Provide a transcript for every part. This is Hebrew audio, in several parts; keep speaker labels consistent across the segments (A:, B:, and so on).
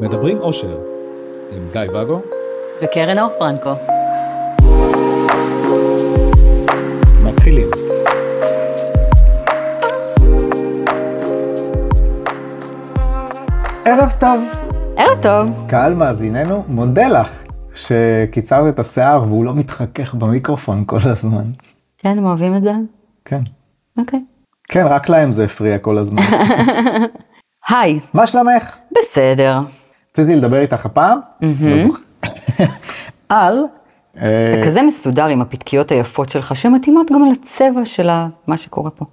A: מדברים אושר עם גיא ואגו
B: וקרן אור פרנקו.
A: מתחילים.
C: ערב טוב,
B: ערב טוב.
C: קהל מאזיננו, מודה לך שקיצרת את השיער והוא לא מתחכך במיקרופון כל הזמן.
B: כן, הם אוהבים את זה?
C: כן.
B: אוקיי.
C: כן, רק להם זה הפריע כל הזמן.
B: היי,
C: מה שלומך?
B: בסדר.
C: רציתי לדבר איתך הפעם, לא זוכר. על, אה,
B: אתה כזה מסודר עם הפתקיות היפות שלך, שמתאימות גם לצבע של מה שקורה פה.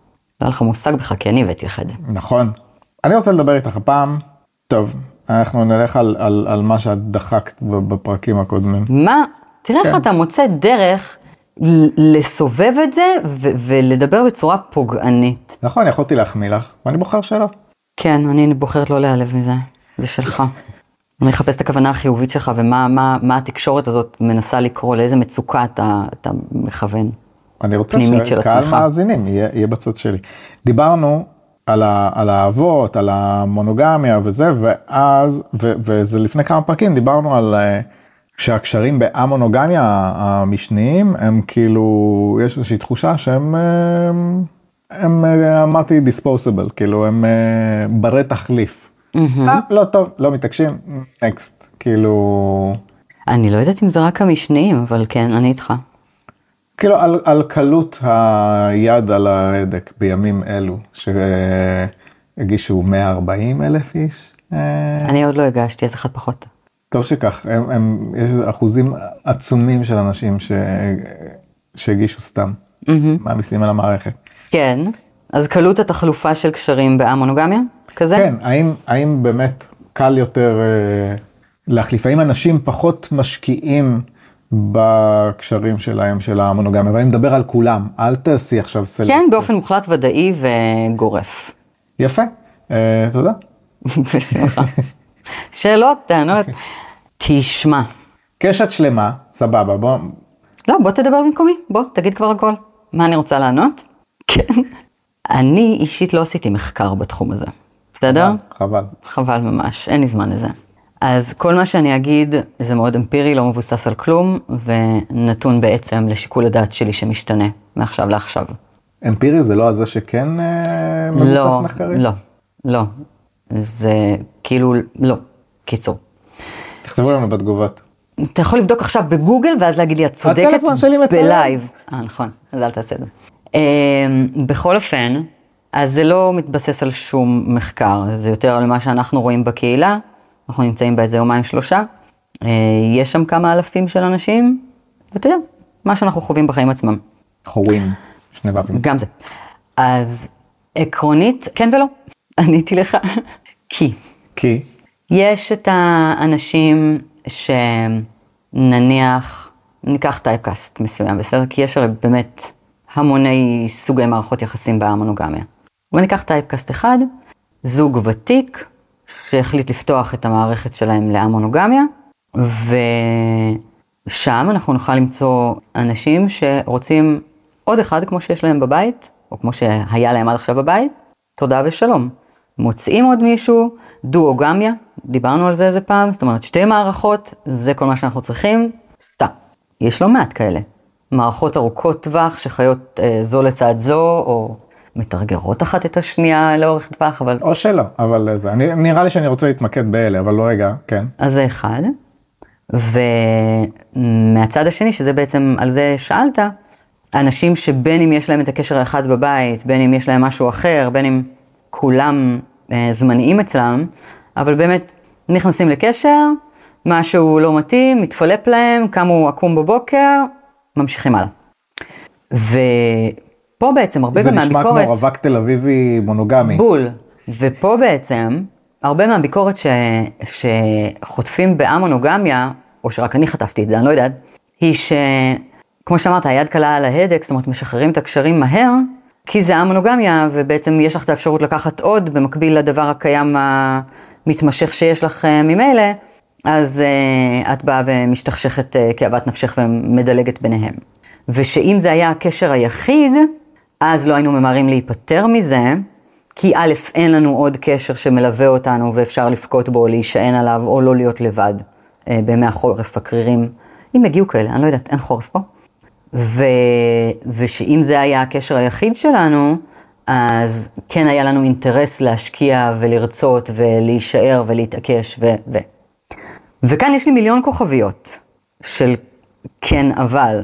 B: לא היה לך מושג בכלל, כי אני הבאתי לך את זה.
C: נכון. אני רוצה לדבר איתך הפעם, טוב, אנחנו נלך על, על, על מה שאת דחקת בפרקים הקודמים.
B: מה? תראה איך
C: כן.
B: אתה מוצא דרך לסובב את זה ו- ולדבר בצורה פוגענית.
C: נכון, יכולתי להחמיא לך, ואני בוחר שלא.
B: כן, אני בוחרת לא להיעלב מזה, זה שלך. אני אחפש את הכוונה החיובית שלך ומה מה, מה התקשורת הזאת מנסה לקרוא, לאיזה מצוקה אתה, אתה מכוון.
C: אני רוצה שקהל. מאזינים יהיה, יהיה בצד שלי. דיברנו על, ה, על האהבות, על המונוגמיה וזה, ואז, ו, וזה לפני כמה פרקים, דיברנו על אה, שהקשרים באמונוגמיה המשניים, הם כאילו, יש איזושהי תחושה שהם, אה, הם, אה, אמרתי דיספוסיבל, כאילו, הם ברי תחליף. אה, לא טוב, לא מתעקשים, נקסט, כאילו...
B: אני לא יודעת אם זה רק המשניים, אבל כן, אני איתך.
C: כאילו על, על קלות היד על ההדק בימים אלו, שהגישו 140 אלף איש. אה,
B: אני עוד לא הגשתי, אז אחד פחות.
C: טוב שכך, הם, הם, יש אחוזים עצומים של אנשים ש, שהגישו סתם, מעמיסים על המערכת.
B: כן, אז קלות התחלופה של קשרים באמונוגמיה? כזה?
C: כן, האם, האם באמת קל יותר אה, להחליף? האם אנשים פחות משקיעים בקשרים שלהם, של המונוגמיה? ואני מדבר על כולם, אל תעשי עכשיו סלקציה.
B: כן, באופן מוחלט ודאי וגורף.
C: יפה, אה, תודה.
B: בשמחה. שאלות, טענות. תשמע.
C: קשת שלמה, סבבה, בוא,
B: לא, בוא תדבר במקומי, בוא, תגיד כבר הכל. מה אני רוצה לענות? כן. אני אישית לא עשיתי מחקר בתחום הזה, בסדר?
C: חבל.
B: חבל ממש, אין לי זמן לזה. אז כל מה שאני אגיד זה מאוד אמפירי, לא מבוסס על כלום, ונתון בעצם לשיקול הדעת שלי שמשתנה מעכשיו לעכשיו.
C: אמפירי זה לא הזה שכן אה, מבוסס
B: לא,
C: מחקרים?
B: לא, לא. זה כאילו, לא. קיצור.
C: תכתבו לנו בתגובות.
B: אתה יכול לבדוק עכשיו בגוגל ואז להגיד לי, את צודקת,
C: הטלפון שלי מצלם."
B: בלייב. אה, נכון, אז אל תעשה את זה. אה, בכל אופן, אז זה לא מתבסס על שום מחקר, זה יותר על מה שאנחנו רואים בקהילה, אנחנו נמצאים באיזה יומיים שלושה, אה, יש שם כמה אלפים של אנשים, ואתה יודע, מה שאנחנו חווים בחיים עצמם,
C: חורים, שני ו"ים.
B: גם זה. אז עקרונית, כן ולא, עניתי לך, כי
C: כי,
B: יש את האנשים שנניח, ניקח typecast מסוים, בסדר? כי יש הרי באמת המוני סוגי מערכות יחסים באמונוגמיה. וניקח typecast אחד, זוג ותיק שהחליט לפתוח את המערכת שלהם לאמונוגמיה, ושם אנחנו נוכל למצוא אנשים שרוצים עוד אחד כמו שיש להם בבית, או כמו שהיה להם עד עכשיו בבית, תודה ושלום. מוצאים עוד מישהו, דואוגמיה, דיברנו על זה איזה פעם, זאת אומרת שתי מערכות, זה כל מה שאנחנו צריכים, סתם. יש לא מעט כאלה. מערכות ארוכות טווח שחיות אה, זו לצד זו, או מתרגרות אחת את השנייה לאורך טווח, אבל...
C: או שלא, אבל זה, אני, נראה לי שאני רוצה להתמקד באלה, אבל לא רגע, כן.
B: אז זה אחד. ומהצד השני, שזה בעצם, על זה שאלת, אנשים שבין אם יש להם את הקשר האחד בבית, בין אם יש להם משהו אחר, בין אם כולם אה, זמניים אצלם, אבל באמת נכנסים לקשר, משהו לא מתאים, מתפלפ להם, קמו עקום בבוקר, ממשיכים הלאה. ופה בעצם הרבה
C: זה
B: גם
C: נשמע
B: מהביקורת...
C: כמו רווק תל אביבי מונוגמי.
B: בול. ופה בעצם, הרבה מהביקורת ש... שחוטפים באמונוגמיה, או שרק אני חטפתי את זה, אני לא יודעת, היא שכמו שאמרת, היד קלה על ההדק, זאת אומרת, משחררים את הקשרים מהר, כי זה המונוגמיה, ובעצם יש לך את האפשרות לקחת עוד, במקביל לדבר הקיים המתמשך שיש לך אה, ממילא, אז uh, את באה ומשתכשכת uh, כאוות נפשך ומדלגת ביניהם. ושאם זה היה הקשר היחיד, אז לא היינו ממהרים להיפטר מזה, כי א', אין לנו עוד קשר שמלווה אותנו ואפשר לבכות בו, להישען עליו, או לא להיות לבד אה, בימי החורף הקרירים. אם יגיעו כאלה, אני לא יודעת, אין חורף פה. ו... ושאם זה היה הקשר היחיד שלנו, אז כן היה לנו אינטרס להשקיע ולרצות ולהישאר ולהתעקש ו... ו... וכאן יש לי מיליון כוכביות של כן אבל.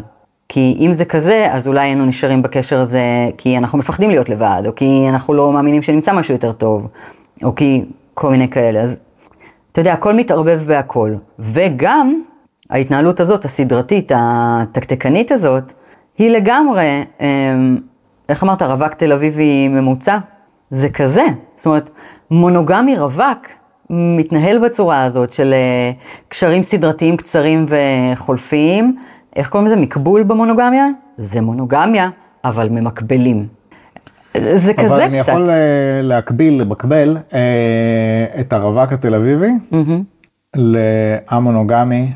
B: כי אם זה כזה, אז אולי היינו נשארים בקשר הזה כי אנחנו מפחדים להיות לבד, או כי אנחנו לא מאמינים שנמצא משהו יותר טוב, או כי כל מיני כאלה. אז אתה יודע, הכל מתערבב בהכל. וגם ההתנהלות הזאת, הסדרתית, התקתקנית הזאת, היא לגמרי, אמ, איך אמרת, רווק תל אביבי ממוצע? זה כזה. זאת אומרת, מונוגמי רווק מתנהל בצורה הזאת של אה, קשרים סדרתיים קצרים וחולפיים. איך קוראים לזה? מקבול במונוגמיה? זה מונוגמיה, אבל ממקבלים. זה כזה קצת.
C: אבל אני יכול אה, להקביל, למקבל, אה, את הרווק התל אביבי לאמונוגמי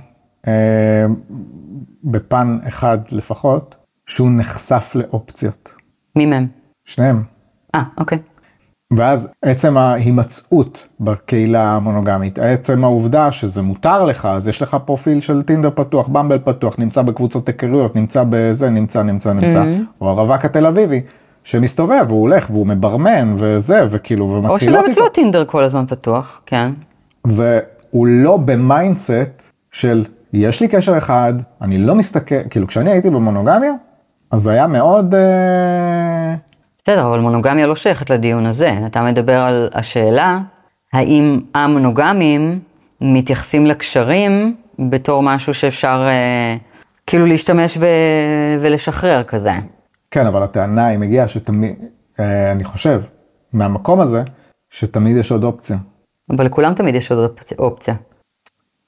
C: בפן אחד לפחות, שהוא נחשף לאופציות.
B: מי מהם?
C: שניהם.
B: אה, אוקיי.
C: ואז עצם ההימצאות בקהילה המונוגמית, עצם העובדה שזה מותר לך, אז יש לך פרופיל של טינדר פתוח, במבל פתוח, נמצא בקבוצות היכרויות, נמצא בזה, נמצא, נמצא, נמצא, mm-hmm. או הרווק התל אביבי, שמסתובב, הוא הולך והוא מברמן וזה, וכאילו, ומתחילות
B: איתו. או שגם אצלו טינדר כל הזמן פתוח, כן.
C: והוא לא ב mindset של, יש לי קשר אחד, אני לא מסתכל, כאילו כשאני הייתי במונוגמיה, אז זה היה מאוד... אה...
B: בסדר, אבל מונוגמיה לא שייכת לדיון הזה. אתה מדבר על השאלה, האם האמונוגמים מתייחסים לקשרים בתור משהו שאפשר אה, כאילו להשתמש ו... ולשחרר כזה.
C: כן, אבל הטענה היא מגיעה שתמיד, אה, אני חושב, מהמקום הזה, שתמיד יש עוד אופציה.
B: אבל לכולם תמיד יש עוד אופציה.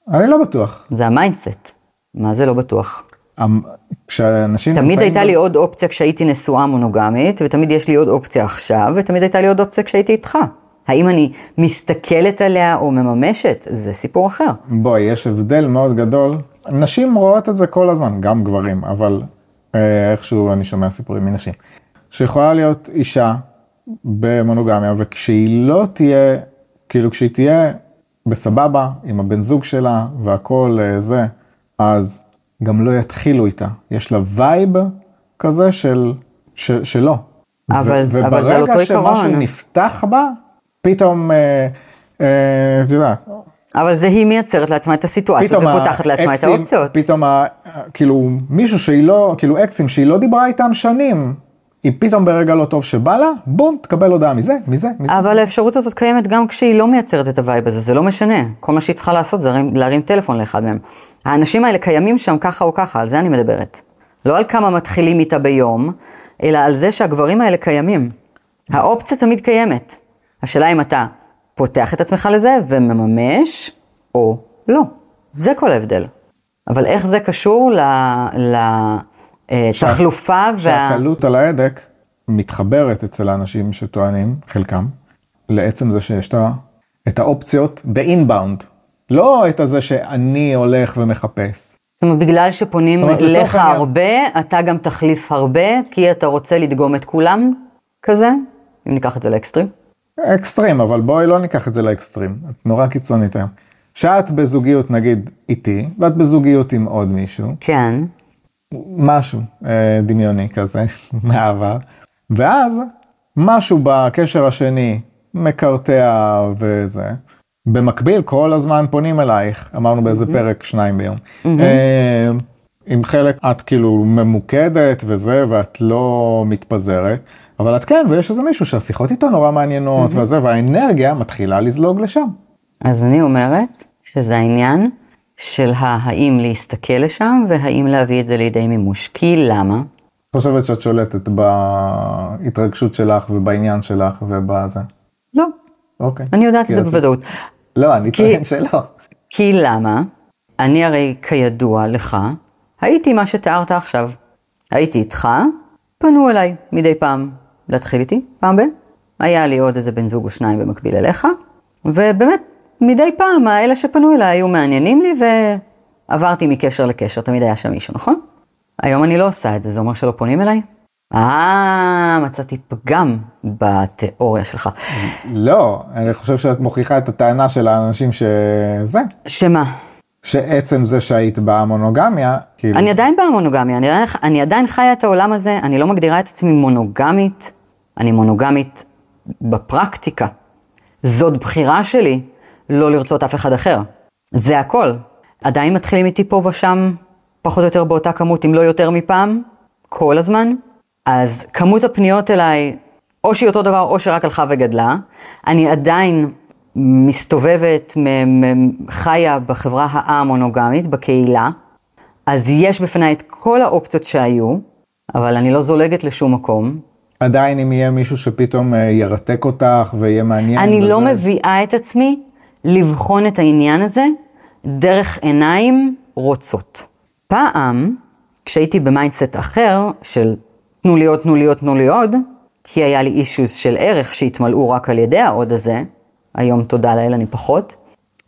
C: אני לא בטוח.
B: זה ה mindset. מה זה לא בטוח?
C: כשאנשים...
B: תמיד הייתה ב... לי עוד אופציה כשהייתי נשואה מונוגמית, ותמיד יש לי עוד אופציה עכשיו, ותמיד הייתה לי עוד אופציה כשהייתי איתך. האם אני מסתכלת עליה או מממשת? זה סיפור אחר.
C: בואי, יש הבדל מאוד גדול. נשים רואות את זה כל הזמן, גם גברים, אבל אה, איכשהו אני שומע סיפורים מנשים. שיכולה להיות אישה במונוגמיה, וכשהיא לא תהיה, כאילו כשהיא תהיה בסבבה עם הבן זוג שלה והכל אה, זה, אז גם לא יתחילו איתה. יש לה וייב כזה של, של, שלא.
B: אבל, ו- אבל זה אותו עיקרון.
C: וברגע שמשהו נפתח בה, פתאום, אה, אה, את יודעת.
B: אבל זה היא מייצרת לעצמה את הסיטואציות ופותחת לעצמה את האופציות.
C: פתאום, ה, כאילו, מישהו שהיא לא, כאילו אקסים שהיא לא דיברה איתם שנים, היא פתאום ברגע לא טוב שבא לה, בום, תקבל הודעה מזה, מזה, מזה.
B: אבל האפשרות הזאת קיימת גם כשהיא לא מייצרת את ה vibe הזה, זה לא משנה. כל מה שהיא צריכה לעשות זה להרים, להרים טלפון לאחד מהם. האנשים האלה קיימים שם ככה או ככה, על זה אני מדברת. לא על כמה מתחילים איתה ביום, אלא על זה שהגברים האלה קיימים. האופציה תמיד קיימת. השאלה אם אתה פותח את עצמך לזה ומממש, או לא. זה כל ההבדל. אבל איך זה קשור ל... ל... אה, תחלופה וה...
C: שהקלות על ההדק מתחברת אצל האנשים שטוענים, חלקם, לעצם זה שיש את האופציות באינבאונד. לא את הזה שאני הולך ומחפש.
B: זאת אומרת, בגלל שפונים אומרת, לך הרבה, אתה גם תחליף הרבה, כי אתה רוצה לדגום את כולם, כזה? אם ניקח את זה לאקסטרים.
C: אקסטרים, אבל בואי לא ניקח את זה לאקסטרים. את נורא קיצונית היום. שאת בזוגיות, נגיד, איתי, ואת בזוגיות עם עוד מישהו.
B: כן.
C: משהו אה, דמיוני כזה מהעבר, ואז משהו בקשר השני מקרטע וזה. במקביל כל הזמן פונים אלייך, אמרנו באיזה mm-hmm. פרק שניים ביום. Mm-hmm. אה, עם חלק את כאילו ממוקדת וזה, ואת לא מתפזרת, אבל את כן, ויש איזה מישהו שהשיחות איתו נורא מעניינות mm-hmm. וזה, והאנרגיה מתחילה לזלוג לשם.
B: אז אני אומרת שזה העניין של האם להסתכל לשם והאם להביא את זה לידי מימוש. כי למה?
C: חושבת שאת שולטת בהתרגשות שלך ובעניין שלך ובזה.
B: לא.
C: אוקיי.
B: אני יודעת את זה בוודאות.
C: לא, אני טוען שלא.
B: כי למה? אני הרי כידוע לך, הייתי מה שתיארת עכשיו. הייתי איתך, פנו אליי מדי פעם להתחיל איתי, פעם ב... היה לי עוד איזה בן זוג או שניים במקביל אליך, ובאמת מדי פעם האלה שפנו אליי היו מעניינים לי ועברתי מקשר לקשר, תמיד היה שם מישהו, נכון? היום אני לא עושה את זה, זה אומר שלא פונים אליי? אה, מצאתי פגם בתיאוריה שלך.
C: לא, אני חושב שאת מוכיחה את הטענה של האנשים שזה,
B: שמה?
C: שעצם זה שהיית במונוגמיה, כאילו,
B: אני עדיין במונוגמיה, אני עדיין, אני עדיין חיה את העולם הזה, אני לא מגדירה את עצמי מונוגמית, אני מונוגמית בפרקטיקה. זאת בחירה שלי לא לרצות אף אחד אחר. זה הכל. עדיין מתחילים איתי פה ושם, פחות או יותר באותה כמות, אם לא יותר מפעם, כל הזמן. אז כמות הפניות אליי, או שהיא אותו דבר, או שרק הלכה וגדלה. אני עדיין מסתובבת, חיה בחברה המונוגמית, בקהילה. אז יש בפניי את כל האופציות שהיו, אבל אני לא זולגת לשום מקום.
C: עדיין אם יהיה מישהו שפתאום אה, ירתק אותך ויהיה מעניין.
B: אני לא
C: וזה-
B: מביאה את עצמי לבחון את העניין הזה דרך עיניים רוצות. פעם, כשהייתי ב mindset אחר, של תנו לי עוד, תנו לי עוד, תנו לי עוד, כי היה לי אישוז של ערך שהתמלאו רק על ידי העוד הזה, היום תודה לאל אני פחות,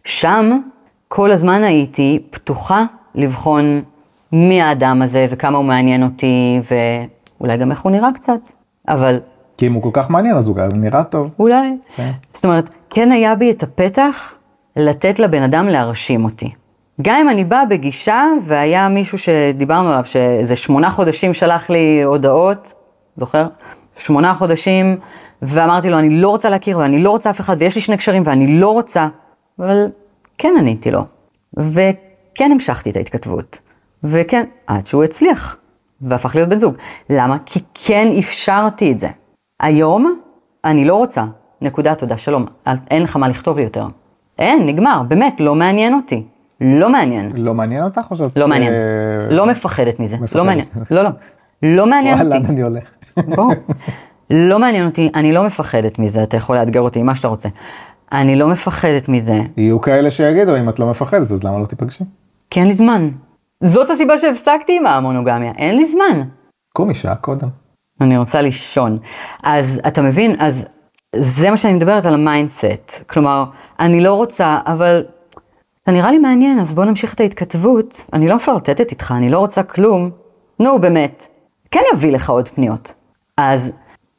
B: שם כל הזמן הייתי פתוחה לבחון מי האדם הזה וכמה הוא מעניין אותי, ואולי גם איך הוא נראה קצת, אבל
C: כי אם הוא כל כך מעניין אז הוא גם נראה טוב.
B: אולי.
C: כן.
B: זאת אומרת, כן היה בי את הפתח לתת לבן אדם להרשים אותי. גם אם אני באה בגישה והיה מישהו שדיברנו עליו, שאיזה שמונה חודשים שלח לי הודעות, זוכר? שמונה חודשים, ואמרתי לו, אני לא רוצה להכיר ואני לא רוצה אף אחד, ויש לי שני קשרים ואני לא רוצה, אבל כן עניתי לו. וכן המשכתי את ההתכתבות. וכן, עד שהוא הצליח, והפך להיות בן זוג. למה? כי כן אפשרתי את זה. היום, אני לא רוצה. נקודה, תודה, שלום. אין לך מה לכתוב לי יותר. אין, נגמר, באמת, לא מעניין אותי. לא מעניין.
C: לא מעניין אותך או שאת...
B: לא מעניין.
C: אה,
B: לא מפחדת מזה. לא מעניין. לא, לא. לא מעניין
C: וואלה,
B: אותי.
C: לאן אני הולך?
B: בוא. לא מעניין אותי, אני לא מפחדת מזה, אתה יכול לאתגר אותי עם מה שאתה רוצה. אני לא מפחדת מזה,
C: יהיו כאלה שיגידו, אם את לא מפחדת, אז למה לא תיפגשי?
B: כי אין לי זמן. זאת הסיבה שהפסקתי עם האמונוגמיה, אין לי זמן.
C: קומי שעה קודם.
B: אני רוצה לישון. אז אתה מבין, אז זה מה שאני מדברת על ה mindset. כלומר, אני לא רוצה, אבל אתה נראה לי מעניין, אז בוא נמשיך את ההתכתבות. אני לא מפלרטטת איתך, אני לא רוצה כלום. נו, באמת. כן יביא לך עוד פניות. אז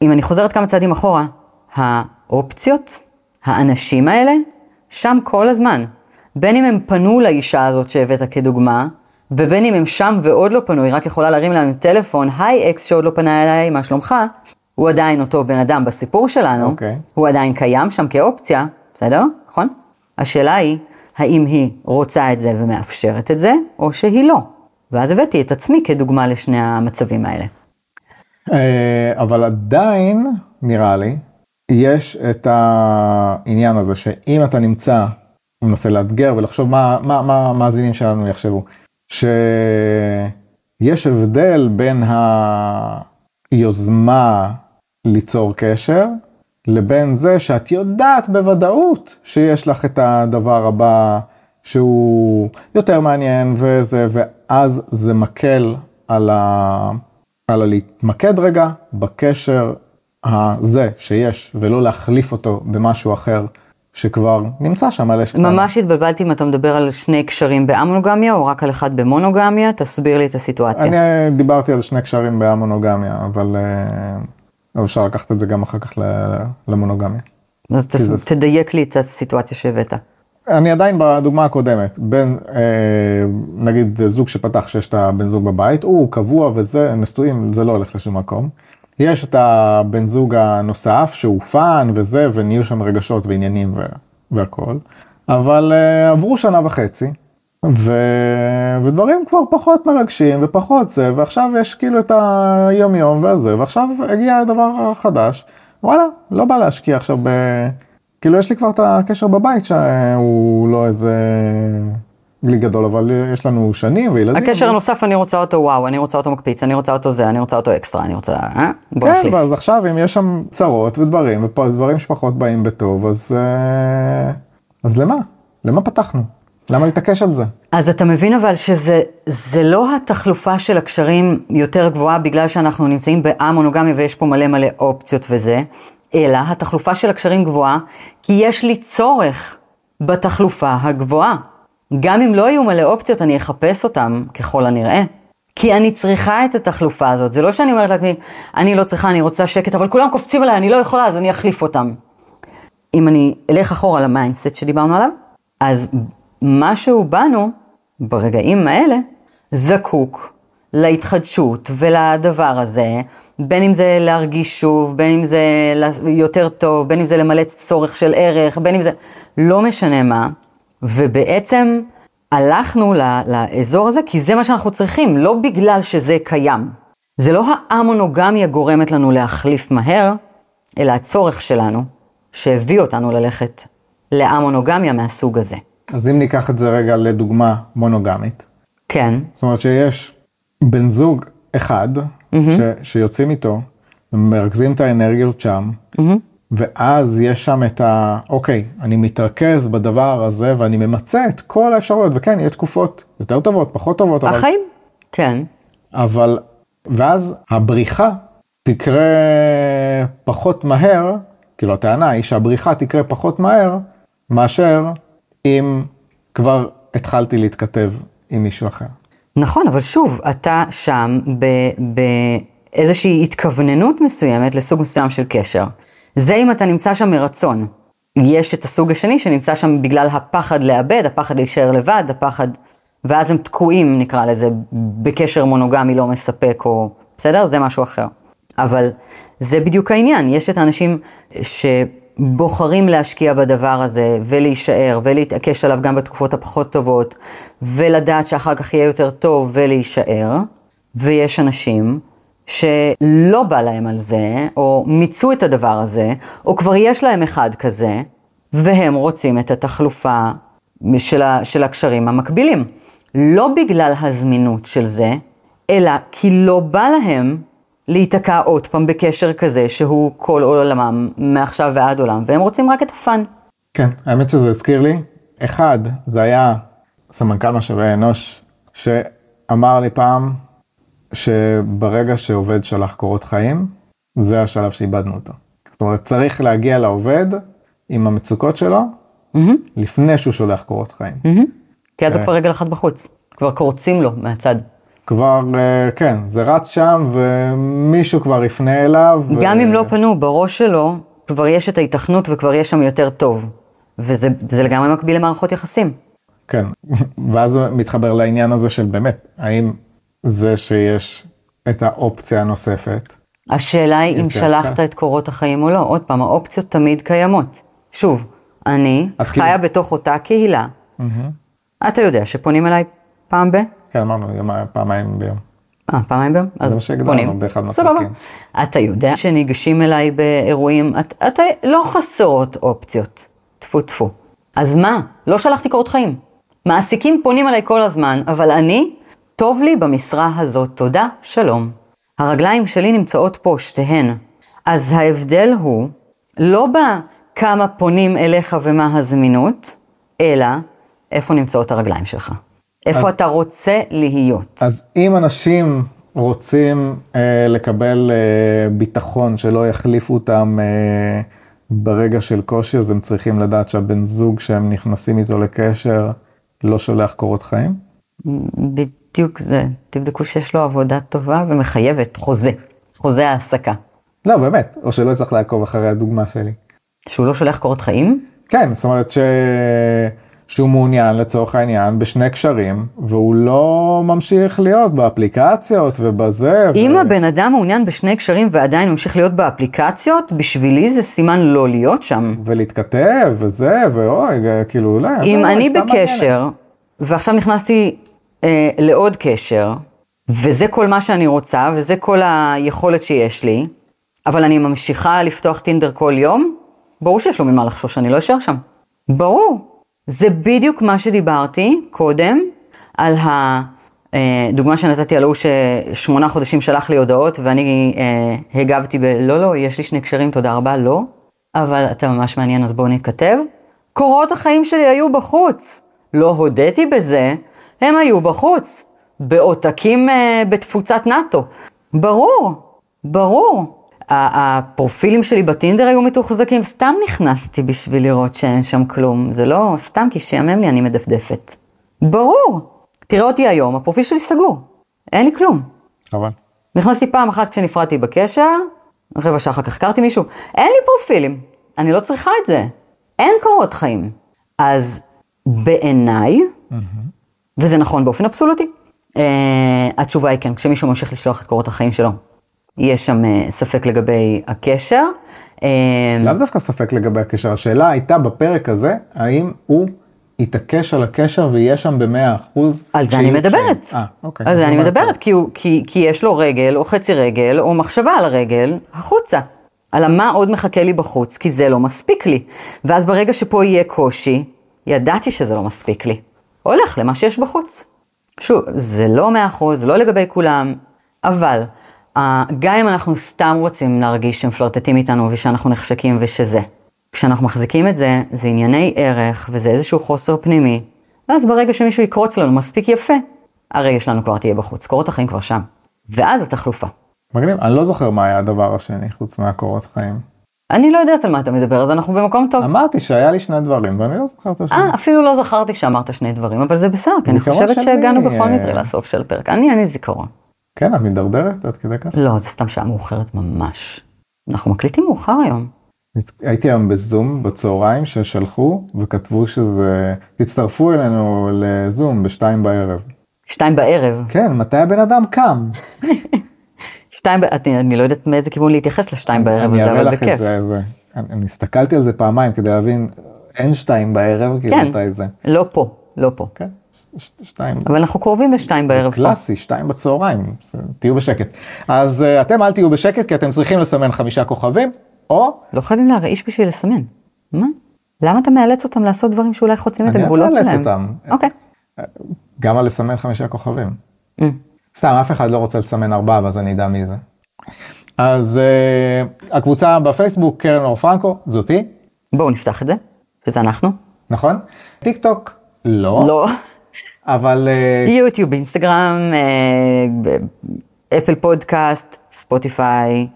B: אם אני חוזרת כמה צעדים אחורה, האופציות, האנשים האלה, שם כל הזמן. בין אם הם פנו לאישה הזאת שהבאת כדוגמה, ובין אם הם שם ועוד לא פנו, היא רק יכולה להרים להם טלפון, היי אקס שעוד לא פנה אליי, מה שלומך? הוא עדיין אותו בן אדם בסיפור שלנו,
C: אוקיי.
B: הוא עדיין קיים שם כאופציה, בסדר? נכון? השאלה היא, האם היא רוצה את זה ומאפשרת את זה, או שהיא לא. ואז הבאתי את עצמי כדוגמה לשני המצבים האלה.
C: אה, אבל עדיין, נראה לי, יש את העניין הזה שאם אתה נמצא, הוא מנסה לאתגר ולחשוב מה המאזינים שלנו יחשבו, שיש הבדל בין היוזמה ליצור קשר, לבין זה שאת יודעת בוודאות שיש לך את הדבר הבא שהוא יותר מעניין וזה, ואז זה מקל על ה... על הלהתמקד רגע בקשר הזה שיש, ולא להחליף אותו במשהו אחר שכבר נמצא שם על אש קטנה.
B: ממש התבלבלתי אם אתה מדבר על שני קשרים באמונוגמיה או רק על אחד במונוגמיה, תסביר לי את הסיטואציה.
C: אני אה, דיברתי על שני קשרים בהמונוגמיה, אבל אה, אבל אפשר לקחת את זה גם אחר כך למונוגמיה.
B: אז תס...
C: זה-
B: תדייק לי את הסיטואציה שהבאת.
C: אני עדיין בדוגמה הקודמת, בין, אה, נגיד זוג שפתח שיש את הבן זוג בבית, הוא קבוע וזה, נשואים, זה לא הולך לשום מקום. יש את הבן זוג הנוסף שהוא fun וזה, ונהיו שם רגשות ועניינים ו- והכל. אבל אה, עברו שנה וחצי, ו... ודברים כבר פחות מרגשים ופחות זה, ועכשיו יש כאילו את היום יום והזה, ועכשיו הגיע הדבר החדש, וואלה, לא בא להשקיע עכשיו ב... כאילו יש לי כבר את הקשר בבית שהוא לא איזה גלי גדול, אבל יש לנו שנים וילדים.
B: הקשר הנוסף, אני רוצה אותו וואו, אני רוצה אותו מקפיץ, אני רוצה אותו זה, אני רוצה אותו אקסטרה, אני רוצה... אה? בוא
C: כן,
B: נחליף.
C: ואז עכשיו אם יש שם צרות ודברים, ודברים שפחות באים בטוב, אז, אה, אז למה? למה פתחנו? למה להתעקש על זה?
B: אז אתה מבין אבל שזה זה לא התחלופה של הקשרים יותר גבוהה בגלל שאנחנו נמצאים באמונוגמיה ויש פה מלא מלא אופציות וזה, אלא התחלופה של הקשרים גבוהה כי יש לי צורך בתחלופה הגבוהה. גם אם לא יהיו מלא אופציות, אני אחפש אותם ככל הנראה. כי אני צריכה את התחלופה הזאת. זה לא שאני אומרת לעצמי, אני לא צריכה, אני רוצה שקט, אבל כולם קופצים עליי, אני לא יכולה, אז אני אחליף אותם. אם אני אלך אחורה ל mindset שדיברנו עליו, אז משהו בנו, ברגעים האלה, זקוק להתחדשות ולדבר הזה, בין אם זה להרגיש שוב, בין אם זה יותר טוב, בין אם זה למלא צורך של ערך, בין אם זה... לא משנה מה, ובעצם הלכנו לאזור הזה כי זה מה שאנחנו צריכים, לא בגלל שזה קיים. זה לא האמונוגמיה גורמת לנו להחליף מהר, אלא הצורך שלנו, שהביא אותנו ללכת לאמונוגמיה מהסוג הזה.
C: אז אם ניקח את זה רגע לדוגמה מונוגמית.
B: כן.
C: זאת אומרת שיש בן זוג אחד mm-hmm. ש, שיוצאים איתו, מרכזים את האנרגיות שם, mm-hmm. ואז יש שם את ה... אוקיי, אני מתרכז בדבר הזה ואני ממצה את כל האפשרויות, וכן, יש תקופות יותר טובות, פחות טובות.
B: החיים, אבל... כן.
C: אבל, ואז הבריחה תקרה פחות מהר, כאילו הטענה היא שהבריחה תקרה פחות מהר, מאשר אם כבר התחלתי להתכתב עם מישהו אחר.
B: נכון, אבל שוב, אתה שם באיזושהי התכווננות מסוימת לסוג מסוים של קשר. זה אם אתה נמצא שם מרצון. יש את הסוג השני שנמצא שם בגלל הפחד לאבד, הפחד להישאר לבד, הפחד... ואז הם תקועים, נקרא לזה, בקשר מונוגמי לא מספק, או... בסדר? זה משהו אחר. אבל זה בדיוק העניין, יש את האנשים שבוחרים להשקיע בדבר הזה, ולהישאר, ולהתעקש עליו גם בתקופות הפחות טובות, ולדעת שאחר כך יהיה יותר טוב, ולהישאר, ויש אנשים שלא בא להם על זה, או מיצו את הדבר הזה, או כבר יש להם אחד כזה, והם רוצים את התחלופה של, ה, של הקשרים המקבילים. לא בגלל הזמינות של זה, אלא כי לא בא להם להיתקע עוד פעם בקשר כזה שהוא כל עולמם מעכשיו ועד עולם, והם רוצים רק את הפאן.
C: כן, האמת שזה הזכיר לי. אחד, זה היה סמנכ"ל משאבי אנוש, שאמר לי פעם, שברגע שעובד שלח קורות חיים, זה השלב שאיבדנו אותו. זאת אומרת, צריך להגיע לעובד עם המצוקות שלו, mm-hmm. לפני שהוא שולח קורות חיים. Mm-hmm.
B: כי אז זה כבר רגל אחת בחוץ, כבר קורצים לו מהצד.
C: כבר, אה, כן, זה רץ שם ומישהו כבר יפנה אליו.
B: גם ו... אם לא פנו, בראש שלו כבר יש את ההיתכנות וכבר יש שם יותר טוב. וזה לגמרי מקביל למערכות יחסים.
C: כן, ואז מתחבר לעניין הזה של באמת, האם זה שיש את האופציה הנוספת.
B: השאלה היא אם שלחת את קורות החיים או לא. עוד פעם, האופציות תמיד קיימות. שוב, אני חיה כאילו... בתוך אותה קהילה. Mm-hmm. אתה יודע שפונים אליי פעם ב?
C: כן, אמרנו פעמיים ביום.
B: אה, פעמיים ביום?
C: אז זה מה שהגדרנו באחד מהפרקים.
B: אתה יודע שניגשים אליי באירועים, את, אתה לא חסרות אופציות. טפו טפו. אז מה? לא שלחתי קורות חיים. מעסיקים פונים אליי כל הזמן, אבל אני טוב לי במשרה הזאת, תודה, שלום. הרגליים שלי נמצאות פה, שתיהן. אז ההבדל הוא לא בכמה פונים אליך ומה הזמינות, אלא איפה נמצאות הרגליים שלך. איפה אז, אתה רוצה להיות.
C: אז אם אנשים רוצים אה, לקבל אה, ביטחון שלא יחליפו אותם אה, ברגע של קושי, אז הם צריכים לדעת שהבן זוג שהם נכנסים איתו לקשר לא שולח קורות חיים?
B: בדיוק זה. תבדקו שיש לו עבודה טובה ומחייבת, חוזה, חוזה העסקה.
C: לא, באמת, או שלא צריך לעקוב אחרי הדוגמה שלי.
B: שהוא לא שולח קורות חיים?
C: כן, זאת אומרת ש... שהוא מעוניין לצורך העניין בשני קשרים, והוא לא ממשיך להיות באפליקציות ובזה.
B: אם ו... הבן אדם מעוניין בשני קשרים ועדיין ממשיך להיות באפליקציות, בשבילי זה סימן לא להיות שם.
C: ולהתכתב וזה, ואוי, כאילו, אולי...
B: אם אני בקשר, מעניינת. ועכשיו נכנסתי אה, לעוד קשר, וזה כל מה שאני רוצה, וזה כל היכולת שיש לי, אבל אני ממשיכה לפתוח טינדר כל יום, ברור שיש לו ממה לחשוש, אני לא אשאר שם. ברור. זה בדיוק מה שדיברתי קודם, על הדוגמה אה, שנתתי על ההוא ששמונה חודשים שלח לי הודעות, ואני אה, הגבתי ב... לא, לא, יש לי שני קשרים, תודה רבה, לא. אבל אתה ממש מעניין, אז בואו נתכתב. קורות החיים שלי היו בחוץ. לא הודיתי בזה, הם היו בחוץ, בעותקים אה, בתפוצת נאט"ו. ברור, ברור. הפרופילים שלי בטינדר היו מתוחזקים, סתם נכנסתי בשביל לראות שאין שם כלום. זה לא סתם כי שיאמם לי אני מדפדפת. ברור. תראה אותי היום, הפרופיל שלי סגור. אין לי כלום.
C: חבל.
B: נכנסתי פעם אחת כשנפרדתי בקשר, רבע שעה אחר כך הכרתי מישהו, אין לי פרופילים, אני לא צריכה את זה, אין קורות חיים. אז בעיניי, וזה נכון באופן אבסולוטי, uh, התשובה היא כן, כשמישהו ממשיך לשלוח את קורות החיים שלו, יש שם uh, ספק לגבי הקשר. Uh,
C: לאו דווקא ספק לגבי הקשר, השאלה הייתה בפרק הזה, האם הוא יתעקש על הקשר ויהיה שם במאה אחוז.
B: על זה אני מדברת.
C: אה, אוקיי.
B: על זה אני מדברת, כי, הוא, כי, כי יש לו רגל, או חצי רגל, או מחשבה על הרגל, החוצה. על מה עוד מחכה לי בחוץ, כי זה לא מספיק לי. ואז ברגע שפה יהיה קושי, ידעתי שזה לא מספיק לי. הולך למה שיש בחוץ. שוב, זה לא מאה אחוז, לא לגבי כולם, אבל אה, גם אם אנחנו סתם רוצים להרגיש שהם פלרטטים איתנו ושאנחנו נחשקים ושזה. כשאנחנו מחזיקים את זה, זה ענייני ערך וזה איזשהו חוסר פנימי, ואז ברגע שמישהו יקרוץ לנו מספיק יפה, הרגע שלנו כבר תהיה בחוץ, קורות החיים כבר שם. ואז התחלופה.
C: מגניב, אני לא זוכר מה היה הדבר השני חוץ מהקורות חיים.
B: אני לא יודעת על מה אתה מדבר, אז אנחנו במקום טוב.
C: אמרתי שהיה לי שני דברים ואני לא זוכר את השני.
B: אה, אפילו לא זכרתי שאמרת שני דברים, אבל זה בסדר, כי אני חושבת שהגענו בכל מקרה לסוף של הפרק. אני, אין לי זיכרון.
C: כן, את מידרדרת עד כדי כך?
B: לא, זה סתם שעה מאוחרת ממש. אנחנו מקליטים מאוחר היום.
C: הייתי היום בזום בצהריים ששלחו וכתבו שזה, תצטרפו אלינו לזום בשתיים בערב.
B: שתיים בערב.
C: כן, מתי הבן אדם קם?
B: שתיים, אני, אני לא יודעת מאיזה כיוון להתייחס לשתיים בערב
C: אני
B: הזה,
C: אראה
B: אבל
C: לך את
B: בכיף.
C: זה, זה. אני, אני הסתכלתי על זה פעמיים כדי להבין, אין שתיים בערב, כאילו
B: כן,
C: מתי זה.
B: לא פה, לא פה.
C: כן, ש- שתיים.
B: אבל אנחנו קרובים לשתיים בערב פה.
C: קלאסי, שתיים בצהריים, תהיו בשקט. אז uh, אתם אל תהיו בשקט כי אתם צריכים לסמן חמישה כוכבים, או
B: לא חייבים להרעיש בשביל לסמן. מה? למה אתה מאלץ אותם לעשות דברים שאולי חוצים את
C: אני
B: הגבולות
C: מאלץ
B: שלהם?
C: אותם.
B: אוקיי.
C: גם על לסמן חמישה כוכבים.
B: Mm.
C: סתם, אף אחד לא רוצה לסמן ארבעה, ואז אני אדע מי זה. אז uh, הקבוצה בפייסבוק, קרן אור פרנקו, זאתי,
B: בואו נפתח את זה, שזה אנחנו.
C: נכון? טיק טוק, לא,
B: לא.
C: אבל uh,
B: יוטיוב, אינסטגרם, אה, אפל פודקאסט, ספוטיפיי,